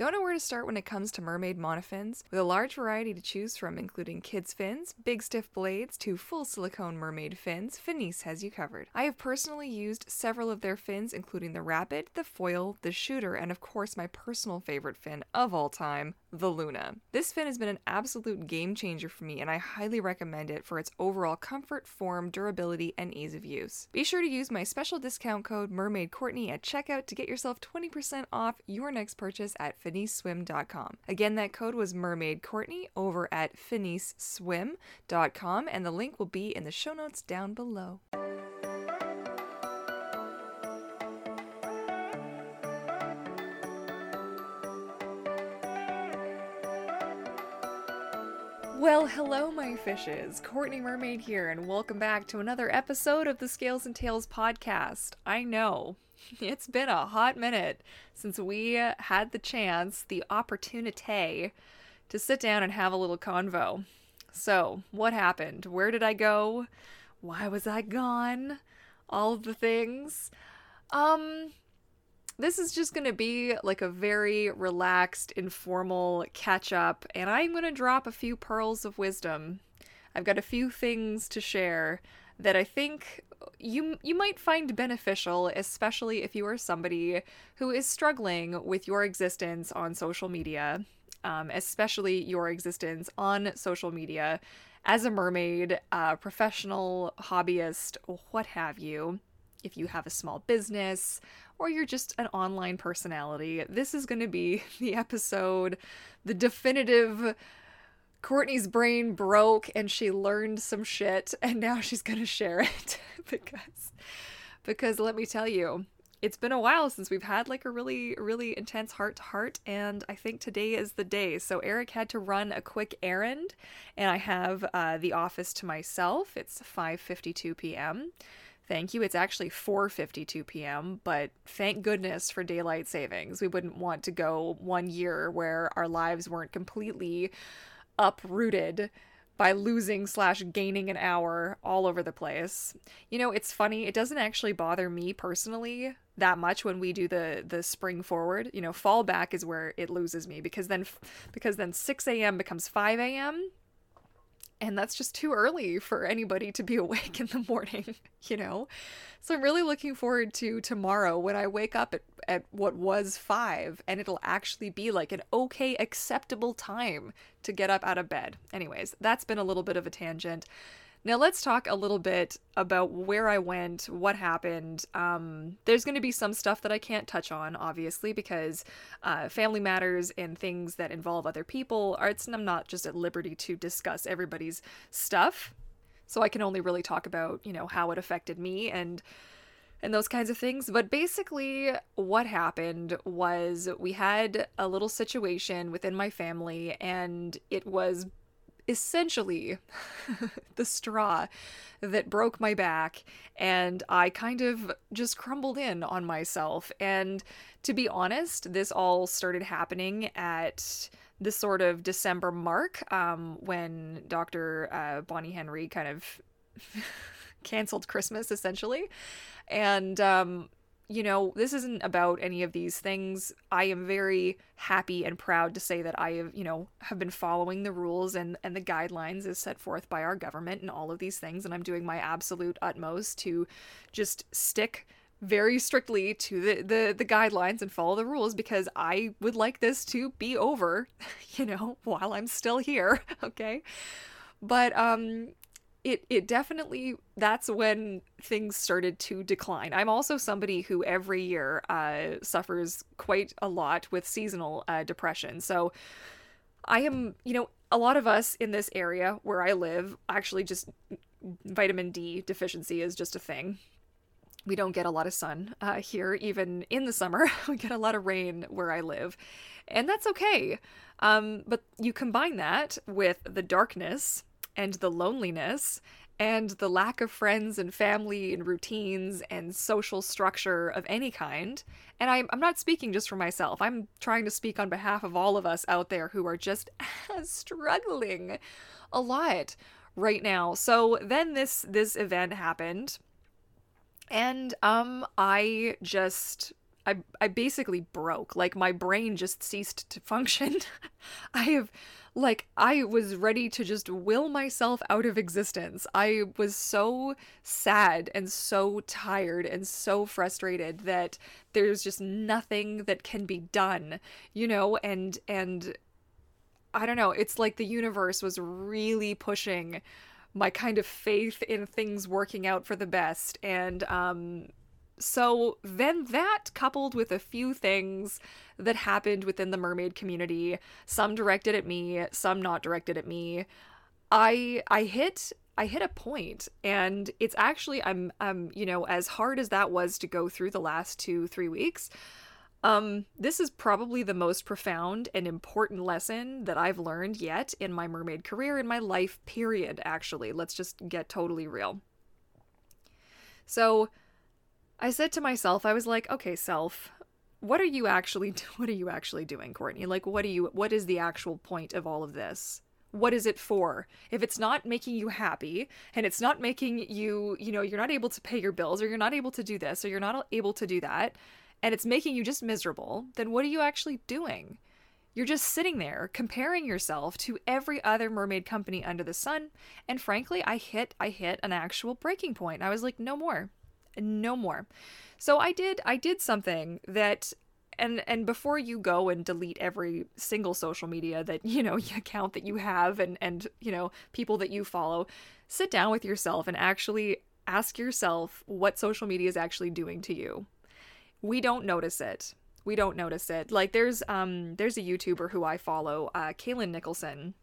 Don't know where to start when it comes to mermaid monofins? With a large variety to choose from, including kids' fins, big stiff blades, to full silicone mermaid fins, Finis has you covered. I have personally used several of their fins, including the Rapid, the Foil, the Shooter, and of course my personal favorite fin of all time, the Luna. This fin has been an absolute game changer for me, and I highly recommend it for its overall comfort, form, durability, and ease of use. Be sure to use my special discount code MermaidCourtney at checkout to get yourself 20% off your next purchase at finisswim.com. Again, that code was Mermaid Courtney over at finisswim.com, and the link will be in the show notes down below. Well, hello, my fishes. Courtney Mermaid here, and welcome back to another episode of the Scales and Tails podcast. I know it's been a hot minute since we had the chance, the opportunity to sit down and have a little convo. So, what happened? Where did I go? Why was I gone? All of the things. Um, this is just going to be like a very relaxed, informal catch up, and I'm going to drop a few pearls of wisdom. I've got a few things to share that I think you you might find beneficial, especially if you are somebody who is struggling with your existence on social media, um, especially your existence on social media as a mermaid, a professional, hobbyist, what have you. If you have a small business or you're just an online personality, this is going to be the episode, the definitive Courtney's brain broke and she learned some shit and now she's going to share it because because let me tell you, it's been a while since we've had like a really really intense heart to heart and I think today is the day. So Eric had to run a quick errand and I have uh, the office to myself. It's 5:52 p.m. Thank you. It's actually 4:52 p.m., but thank goodness for daylight savings. We wouldn't want to go one year where our lives weren't completely uprooted by losing slash gaining an hour all over the place. You know, it's funny. It doesn't actually bother me personally that much when we do the the spring forward. You know, fall back is where it loses me because then because then 6 a.m. becomes 5 a.m and that's just too early for anybody to be awake in the morning, you know? So I'm really looking forward to tomorrow when I wake up at, at what was five and it'll actually be like an okay, acceptable time to get up out of bed. Anyways, that's been a little bit of a tangent. Now let's talk a little bit about where I went, what happened. Um, there's going to be some stuff that I can't touch on, obviously, because uh, family matters and things that involve other people. Are, it's, I'm not just at liberty to discuss everybody's stuff, so I can only really talk about you know how it affected me and and those kinds of things. But basically, what happened was we had a little situation within my family, and it was essentially the straw that broke my back and I kind of just crumbled in on myself. And to be honest, this all started happening at the sort of December mark um, when Dr. Uh, Bonnie Henry kind of canceled Christmas essentially. And um, you know, this isn't about any of these things. I am very happy and proud to say that I have, you know, have been following the rules and and the guidelines as set forth by our government and all of these things and I'm doing my absolute utmost to just stick very strictly to the, the the guidelines and follow the rules because I would like this to be over, you know, while I'm still here, okay? But um it it definitely that's when things started to decline. I'm also somebody who every year uh, suffers quite a lot with seasonal uh, depression. So I am, you know, a lot of us in this area where I live actually just vitamin D deficiency is just a thing. We don't get a lot of sun uh, here, even in the summer. we get a lot of rain where I live, and that's okay. Um, but you combine that with the darkness and the loneliness and the lack of friends and family and routines and social structure of any kind. And I'm, I'm not speaking just for myself, I'm trying to speak on behalf of all of us out there who are just struggling a lot right now. So then this this event happened and um I just I I basically broke. Like my brain just ceased to function. I have like I was ready to just will myself out of existence. I was so sad and so tired and so frustrated that there's just nothing that can be done, you know, and and I don't know, it's like the universe was really pushing my kind of faith in things working out for the best and um so then that coupled with a few things that happened within the mermaid community, some directed at me, some not directed at me, I I hit I hit a point. And it's actually I'm um you know as hard as that was to go through the last 2 3 weeks um this is probably the most profound and important lesson that I've learned yet in my mermaid career in my life period actually. Let's just get totally real. So I said to myself, I was like, okay, self, what are you actually what are you actually doing, Courtney? Like what are you what is the actual point of all of this? What is it for? If it's not making you happy and it's not making you, you know, you're not able to pay your bills or you're not able to do this or you're not able to do that and it's making you just miserable, then what are you actually doing? You're just sitting there comparing yourself to every other mermaid company under the sun, and frankly, I hit I hit an actual breaking point. I was like, no more no more. So I did I did something that and and before you go and delete every single social media that you know account that you have and and you know people that you follow sit down with yourself and actually ask yourself what social media is actually doing to you. We don't notice it. We don't notice it. Like there's um there's a youtuber who i follow uh Kalyn Nicholson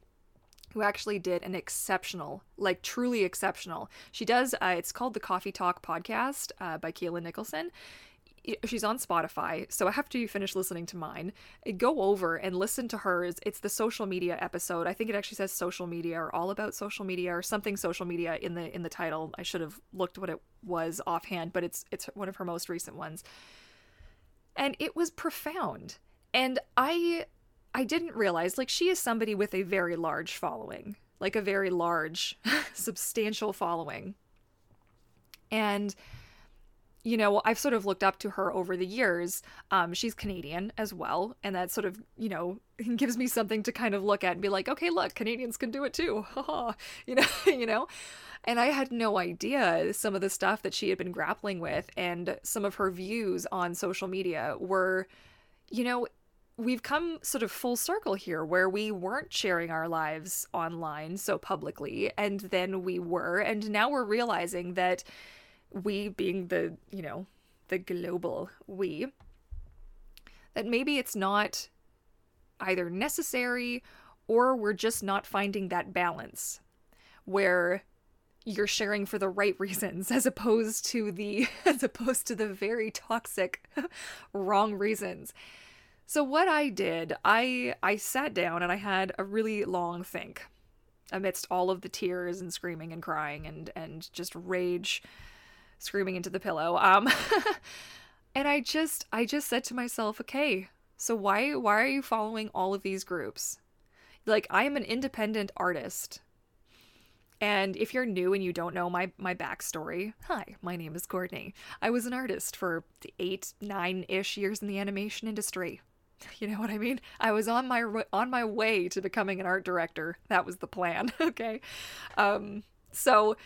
who actually did an exceptional, like truly exceptional. She does, uh, it's called the Coffee Talk podcast uh, by Kalyn Nicholson. She's on Spotify, so after you finish listening to mine, go over and listen to hers. It's the social media episode. I think it actually says social media or all about social media or something social media in the in the title. I should have looked what it was offhand, but it's it's one of her most recent ones. And it was profound. And I I didn't realize like she is somebody with a very large following, like a very large, substantial following. And you know, I've sort of looked up to her over the years. Um, she's Canadian as well, and that sort of, you know, gives me something to kind of look at and be like, okay, look, Canadians can do it too, you know, you know. And I had no idea some of the stuff that she had been grappling with, and some of her views on social media were, you know, we've come sort of full circle here where we weren't sharing our lives online so publicly and then we were and now we're realizing that we being the you know the global we that maybe it's not either necessary or we're just not finding that balance where you're sharing for the right reasons as opposed to the as opposed to the very toxic wrong reasons so what I did, I I sat down and I had a really long think amidst all of the tears and screaming and crying and and just rage screaming into the pillow. Um and I just I just said to myself, "Okay, so why why are you following all of these groups? Like I am an independent artist. And if you're new and you don't know my my backstory, hi, my name is Courtney. I was an artist for eight, nine ish years in the animation industry. You know what I mean? I was on my on my way to becoming an art director. That was the plan. Okay, um, so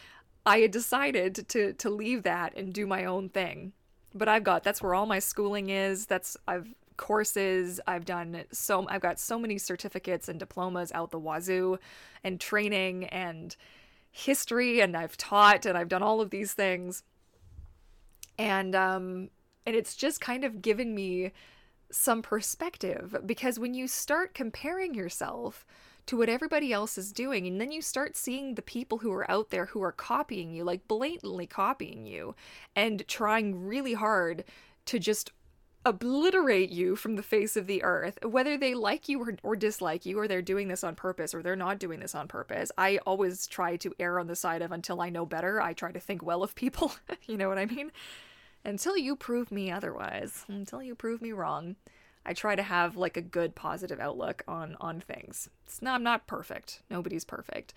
I had decided to to leave that and do my own thing. But I've got that's where all my schooling is. That's I've courses. I've done so. I've got so many certificates and diplomas out the wazoo, and training and history, and I've taught and I've done all of these things. And um, and it's just kind of given me some perspective because when you start comparing yourself to what everybody else is doing and then you start seeing the people who are out there who are copying you like blatantly copying you and trying really hard to just obliterate you from the face of the earth whether they like you or, or dislike you or they're doing this on purpose or they're not doing this on purpose i always try to err on the side of until i know better i try to think well of people. You know what i mean until you prove me otherwise, until you prove me wrong, I try to have like a good positive outlook on on things. It's not, I'm not perfect. Nobody's perfect.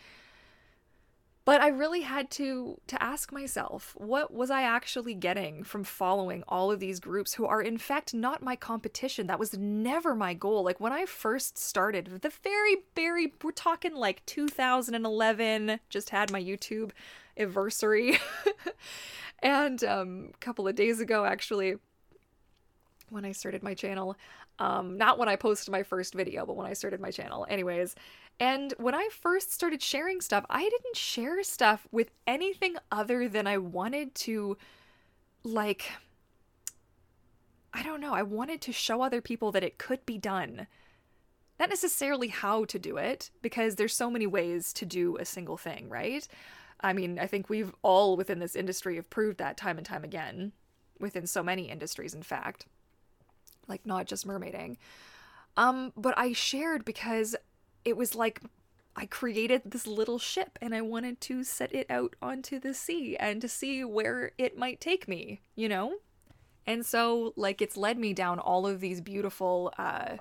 but I really had to to ask myself, what was I actually getting from following all of these groups who are in fact not my competition? That was never my goal. Like when I first started, the very very we're talking like 2011, just had my YouTube anniversary. and um a couple of days ago actually when I started my channel, um not when I posted my first video, but when I started my channel. Anyways, and when I first started sharing stuff, I didn't share stuff with anything other than I wanted to, like, I don't know, I wanted to show other people that it could be done. Not necessarily how to do it, because there's so many ways to do a single thing, right? I mean, I think we've all within this industry have proved that time and time again, within so many industries, in fact, like not just mermaiding. Um, but I shared because it was like I created this little ship and I wanted to set it out onto the sea and to see where it might take me, you know? And so, like, it's led me down all of these beautiful, uh,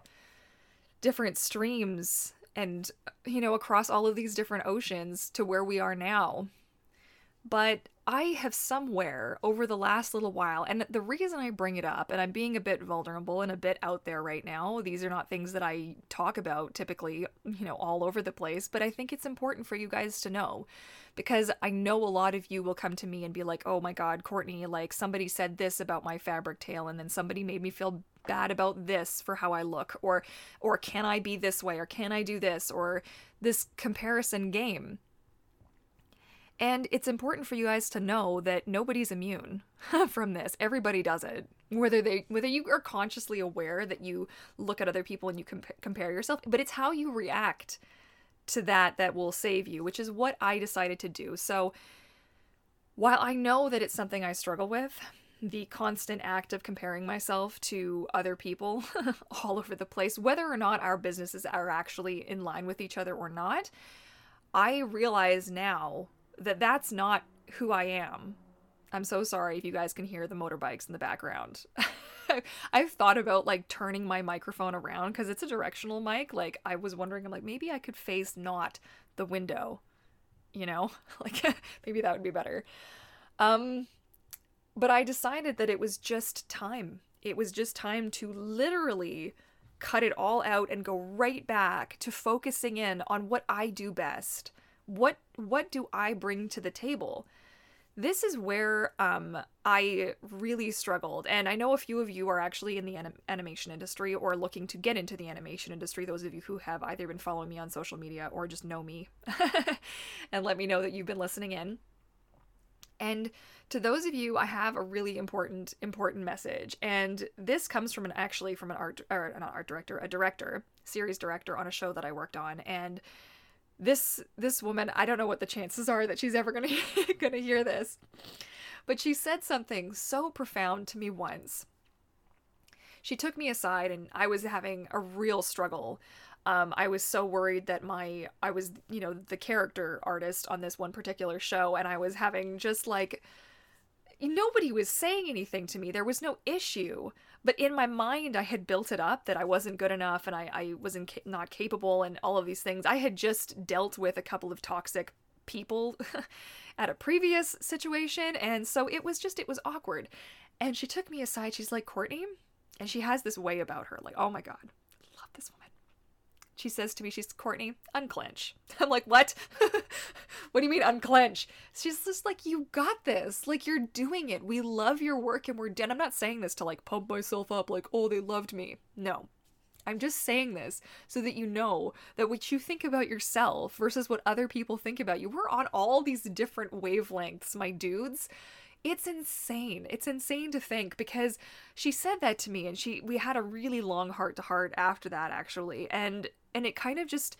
different streams and, you know, across all of these different oceans to where we are now. But I have somewhere over the last little while, and the reason I bring it up, and I'm being a bit vulnerable and a bit out there right now, these are not things that I talk about typically, you know, all over the place, but I think it's important for you guys to know because I know a lot of you will come to me and be like, oh my god, Courtney, like somebody said this about my fabric tail, and then somebody made me feel bad about this for how I look, or, or can I be this way, or can I do this, or this comparison game and it's important for you guys to know that nobody's immune from this. Everybody does it. Whether they whether you are consciously aware that you look at other people and you comp- compare yourself, but it's how you react to that that will save you, which is what I decided to do. So while I know that it's something I struggle with, the constant act of comparing myself to other people all over the place, whether or not our businesses are actually in line with each other or not, I realize now that that's not who I am. I'm so sorry if you guys can hear the motorbikes in the background. I've thought about like turning my microphone around because it's a directional mic. Like I was wondering, I'm like maybe I could face not the window, you know, like maybe that would be better. Um, but I decided that it was just time. It was just time to literally cut it all out and go right back to focusing in on what I do best what what do I bring to the table? This is where um, I really struggled, and I know a few of you are actually in the anim- animation industry or looking to get into the animation industry. Those of you who have either been following me on social media or just know me, and let me know that you've been listening in. And to those of you, I have a really important, important message. And this comes from an actually from an art or not art director, a director, series director on a show that I worked on. And this this woman i don't know what the chances are that she's ever gonna gonna hear this but she said something so profound to me once. She took me aside and i was having a real struggle. Um, i was so worried that my i was you know the character artist on this one particular show and i was having just like nobody was saying anything to me. There was no issue but in my mind, I had built it up that I wasn't good enough and I, I wasn't ca- not capable and all of these things. I had just dealt with a couple of toxic people at a previous situation. And so it was just, it was awkward. And she took me aside. She's like, Courtney, and she has this way about her. Like, oh my God, she says to me, she's Courtney, unclench. I'm like, what? what do you mean unclench? She's just like, you got this. Like, you're doing it. We love your work and we're done. I'm not saying this to like pump myself up, like, oh, they loved me. No. I'm just saying this so that you know that what you think about yourself versus what other people think about you, we're on all these different wavelengths, my dudes it's insane. It's insane to think because she said that to me and she we had a really long heart to heart after that actually. And and it kind of just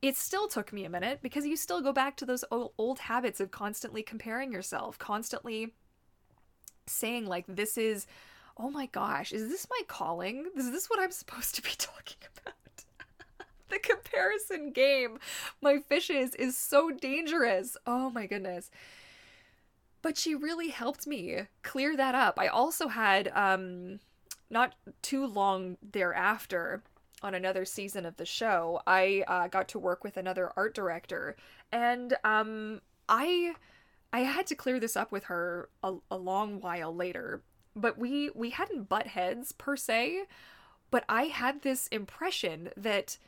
it still took me a minute because you still go back to those old, old habits of constantly comparing yourself constantly saying like this is oh my gosh is this my calling? Is this what i'm supposed to be talking about? The comparison game my fishes is so dangerous. Oh my goodness but she really helped me clear that up. I also had um not too long thereafter on another season of the show, I uh, got to work with another art director, and um, I I had to clear this up with her a, a long while later, but we we hadn't butt heads per se, but I had this impression that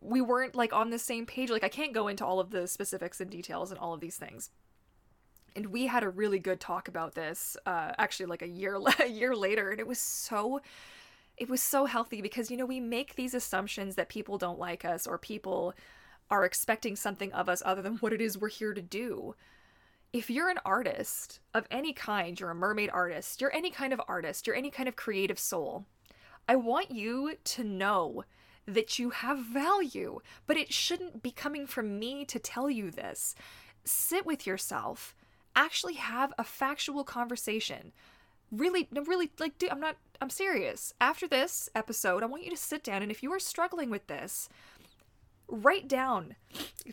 we weren't like on the same page. Like I can't go into all of the specifics and details and all of these things. And we had a really good talk about this uh actually like a year a year later and it was so it was so healthy because you know we make these assumptions that people don't like us or people are expecting something of us other than what it is we're here to do if you're an artist of any kind, you're a mermaid artist, you're any kind of artist, you're any kind of creative soul, I want you to know that you have value, but it shouldn't be coming from me to tell you this. Sit with yourself, actually have a factual conversation. Really, really, like, dude, I'm not, I'm serious. After this episode, I want you to sit down, and if you are struggling with this, write down.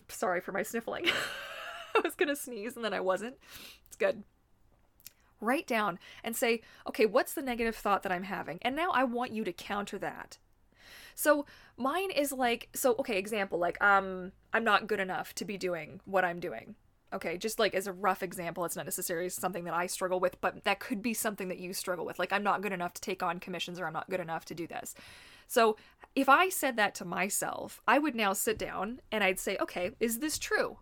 Sorry for my sniffling. I was going to sneeze and then I wasn't. It's good. Write down and say, okay, what's the negative thought that I'm having? And now I want you to counter that. So mine is like, so, okay, example, like, um, I'm not good enough to be doing what I'm doing. Okay, just like as a rough example, it's not necessarily something that I struggle with, but that could be something that you struggle with. Like, I'm not good enough to take on commissions or I'm not good enough to do this. So, if I said that to myself, I would now sit down and I'd say, okay, is this true?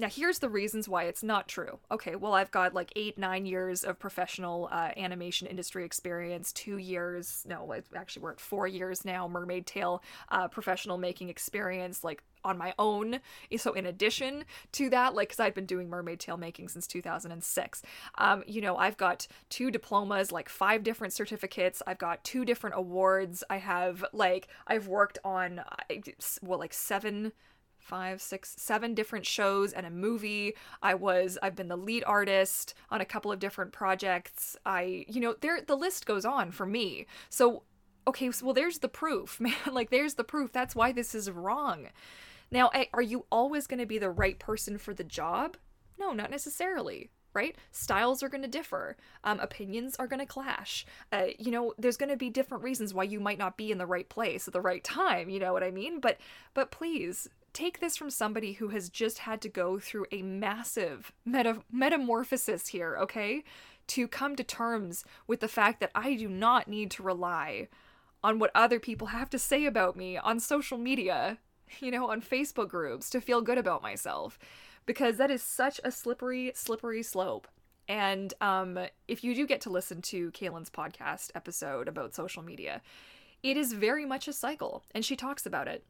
Now, here's the reasons why it's not true. Okay, well, I've got like eight, nine years of professional uh, animation industry experience, two years, no, actually, we're at four years now, Mermaid Tale uh, professional making experience, like on my own. So, in addition to that, like, because I've been doing Mermaid tail making since 2006, um, you know, I've got two diplomas, like five different certificates, I've got two different awards, I have, like, I've worked on, well, like seven five, six, seven different shows and a movie. I was I've been the lead artist on a couple of different projects. I you know, there the list goes on for me. So okay, so, well there's the proof, man. like there's the proof. That's why this is wrong. Now, are you always going to be the right person for the job? No, not necessarily right? Styles are going to differ. Um, opinions are going to clash. Uh, you know, there's going to be different reasons why you might not be in the right place at the right time. You know what I mean? But, but please take this from somebody who has just had to go through a massive meta- metamorphosis here, okay? To come to terms with the fact that I do not need to rely on what other people have to say about me on social media, you know, on Facebook groups to feel good about myself. Because that is such a slippery, slippery slope. And um, if you do get to listen to Kalyn's podcast episode about social media, it is very much a cycle, and she talks about it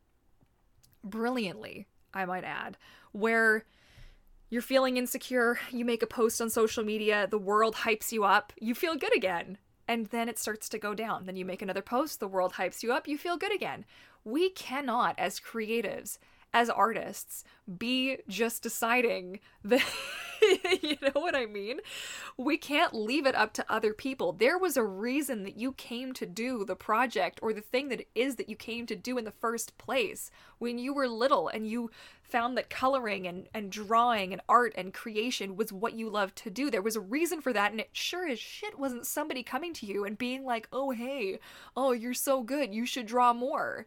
brilliantly, I might add, where you're feeling insecure, you make a post on social media, the world hypes you up, you feel good again. And then it starts to go down. Then you make another post, the world hypes you up, you feel good again. We cannot, as creatives, as artists be just deciding that you know what I mean? We can't leave it up to other people. There was a reason that you came to do the project or the thing that it is that you came to do in the first place. When you were little and you found that coloring and, and drawing and art and creation was what you loved to do. There was a reason for that, and it sure as shit wasn't somebody coming to you and being like, oh, hey, oh, you're so good, you should draw more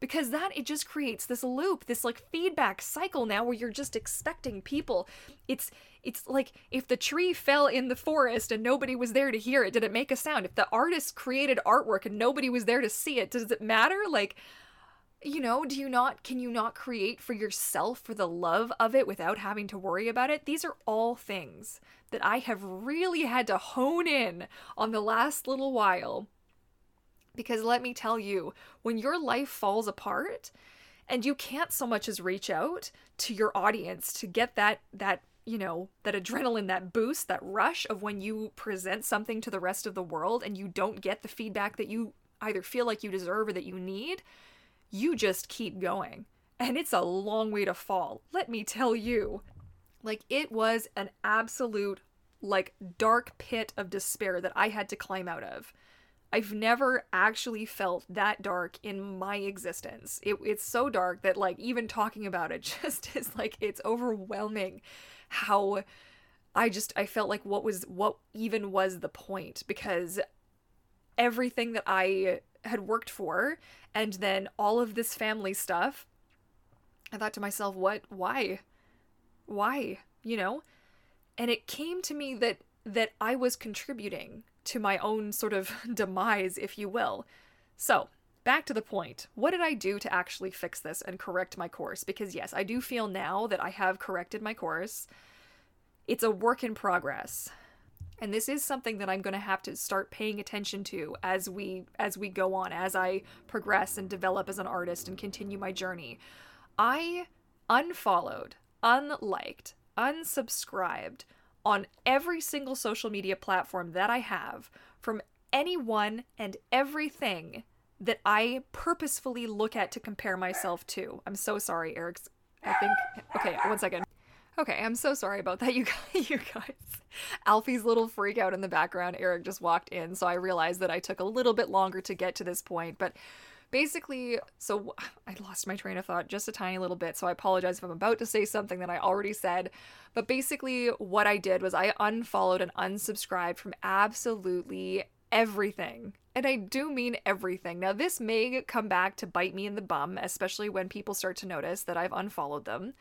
because that it just creates this loop this like feedback cycle now where you're just expecting people. It's it's like if the tree fell in the forest and nobody was there to hear it did it make a sound? If the artist created artwork and nobody was there to see it does it matter? Like you know do you not can you not create for yourself for the love of it without having to worry about it? These are all things that i have really had to hone in on the last little while because let me tell you, when your life falls apart and you can't so much as reach out to your audience to get that that you know, that adrenaline, that boost, that rush of when you present something to the rest of the world and you don't get the feedback that you either feel like you deserve or that you need, you just keep going. And it's a long way to fall. Let me tell you. Like, it was an absolute, like, dark pit of despair that I had to climb out of. I've never actually felt that dark in my existence. It, it's so dark that, like, even talking about it just is like, it's overwhelming how I just, I felt like what was, what even was the point because everything that I had worked for and then all of this family stuff, I thought to myself, what, why? Why? you know? And it came to me that that I was contributing to my own sort of demise, if you will. So, back to the point. What did I do to actually fix this and correct my course? Because yes, I do feel now that I have corrected my course. It's a work in progress. And this is something that I'm going to have to start paying attention to as we as we go on, as I progress and develop as an artist and continue my journey. I unfollowed, unliked, unsubscribed on every single social media platform that I have from anyone and everything that I purposefully look at to compare myself to. I'm so sorry, Eric. I think. Okay, one second. Okay, I'm so sorry about that, you guys. You guys. Alfie's little freak out in the background. Eric just walked in, so I realized that I took a little bit longer to get to this point, but basically, so I lost my train of thought just a tiny little bit, so I apologize if I'm about to say something that I already said. But basically, what I did was I unfollowed and unsubscribed from absolutely everything. And I do mean everything. Now, this may come back to bite me in the bum, especially when people start to notice that I've unfollowed them.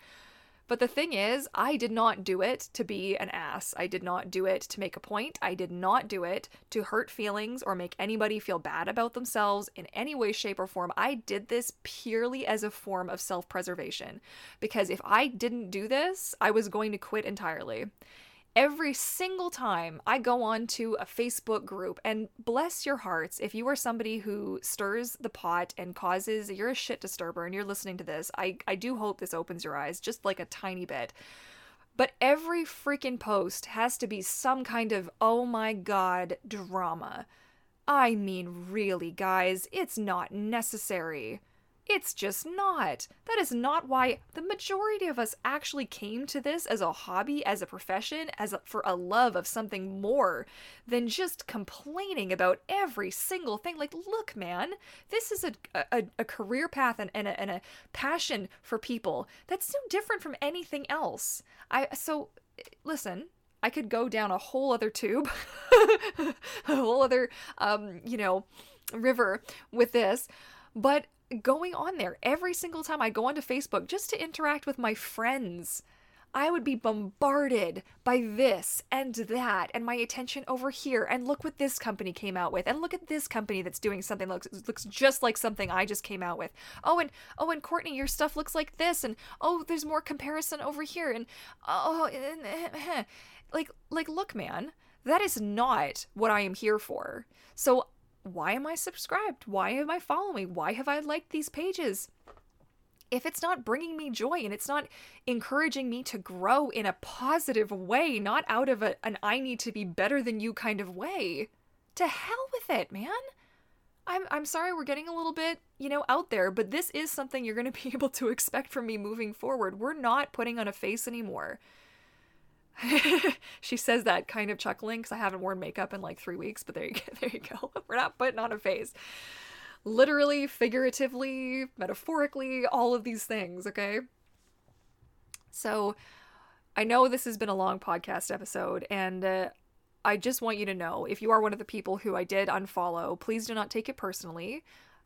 But the thing is, I did not do it to be an ass. I did not do it to make a point. I did not do it to hurt feelings or make anybody feel bad about themselves in any way, shape, or form. I did this purely as a form of self preservation. Because if I didn't do this, I was going to quit entirely every single time I go on to a Facebook group, and bless your hearts, if you are somebody who stirs the pot and causes, you're a shit disturber and you're listening to this, I, I do hope this opens your eyes just like a tiny bit. But every freaking post has to be some kind of oh my god drama. I mean, really, guys, it's not necessary. It's just not. That is not why the majority of us actually came to this as a hobby, as a profession, as a, for a love of something more than just complaining about every single thing. Like, look, man, this is a, a, a career path and, and, a, and a passion for people that's so different from anything else. I so listen. I could go down a whole other tube, a whole other, um, you know, river with this, but going on there every single time I go onto Facebook just to interact with my friends. I would be bombarded by this and that and my attention over here and look what this company came out with and look at this company that's doing something looks looks just like something I just came out with. Oh and oh and Courtney your stuff looks like this and oh there's more comparison over here and oh and, like like look man that is not what I am here for. So why am I subscribed? Why am I following? Why have I liked these pages? If it's not bringing me joy and it's not encouraging me to grow in a positive way, not out of a, an I need to be better than you kind of way, to hell with it, man. I'm, I'm sorry we're getting a little bit, you know, out there, but this is something you're going to be able to expect from me moving forward. We're not putting on a face anymore. she says that kind of chuckling because I haven't worn makeup in like three weeks, but there you go. There you go. We're not putting on a face. Literally, figuratively, metaphorically, all of these things, okay? So, I know this has been a long podcast episode, and uh, I just want you to know if you are one of the people who I did unfollow, please do not take it personally.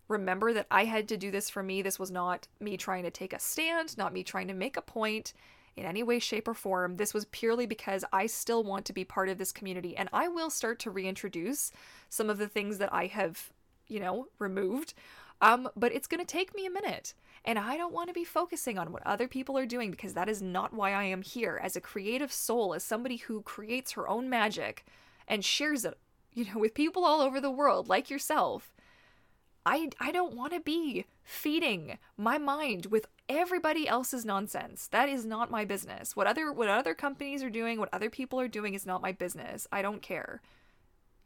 Remember that I had to do this for me. This was not me trying to take a stand, not me trying to make a point in any way, shape, or form. This was purely because I still want to be part of this community and I will start to reintroduce some of the things that I have, you know, removed. Um, but it's going to take me a minute. And I don't want to be focusing on what other people are doing because that is not why I am here. As a creative soul, as somebody who creates her own magic and shares it, you know, with people all over the world, like yourself, I, I don't want to be feeding my mind with everybody else's nonsense. That is not my business. What other what other companies are doing, what other people are doing is not my business. I don't care.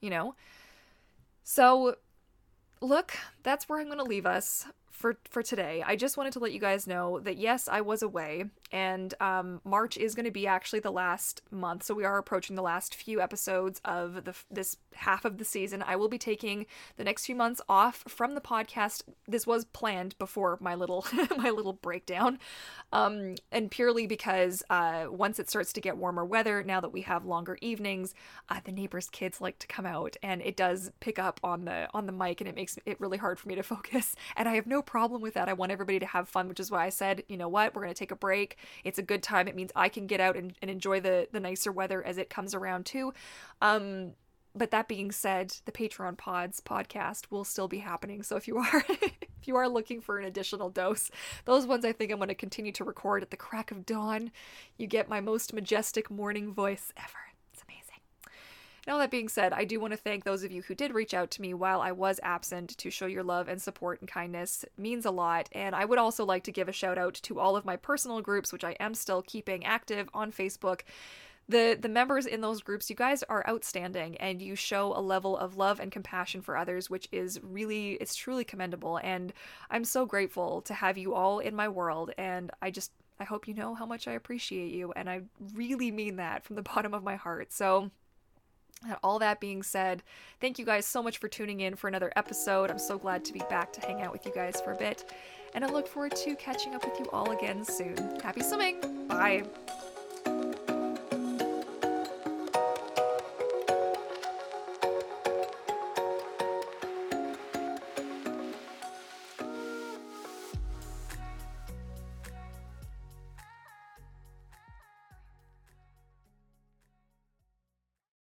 You know? So look, that's where I'm going to leave us for for today. I just wanted to let you guys know that yes, I was away, and um, March is going to be actually the last month, so we are approaching the last few episodes of the this half of the season. I will be taking the next few months off from the podcast. This was planned before my little my little breakdown, um, and purely because uh, once it starts to get warmer weather, now that we have longer evenings, uh, the neighbors' kids like to come out, and it does pick up on the on the mic, and it makes it really hard for me to focus. And I have no problem with that. I want everybody to have fun, which is why I said, you know what, we're going to take a break. It's a good time. It means I can get out and, and enjoy the, the nicer weather as it comes around too. Um, but that being said, the Patreon Pods podcast will still be happening. So if you are if you are looking for an additional dose, those ones I think I'm going to continue to record at the crack of dawn. You get my most majestic morning voice ever. All that being said, I do want to thank those of you who did reach out to me while I was absent to show your love and support and kindness. It means a lot. And I would also like to give a shout out to all of my personal groups, which I am still keeping active on Facebook the the members in those groups you guys are outstanding and you show a level of love and compassion for others which is really it's truly commendable and i'm so grateful to have you all in my world and i just i hope you know how much i appreciate you and i really mean that from the bottom of my heart so all that being said, thank you guys so much for tuning in for another episode. I'm so glad to be back to hang out with you guys for a bit. And I look forward to catching up with you all again soon. Happy swimming! Bye!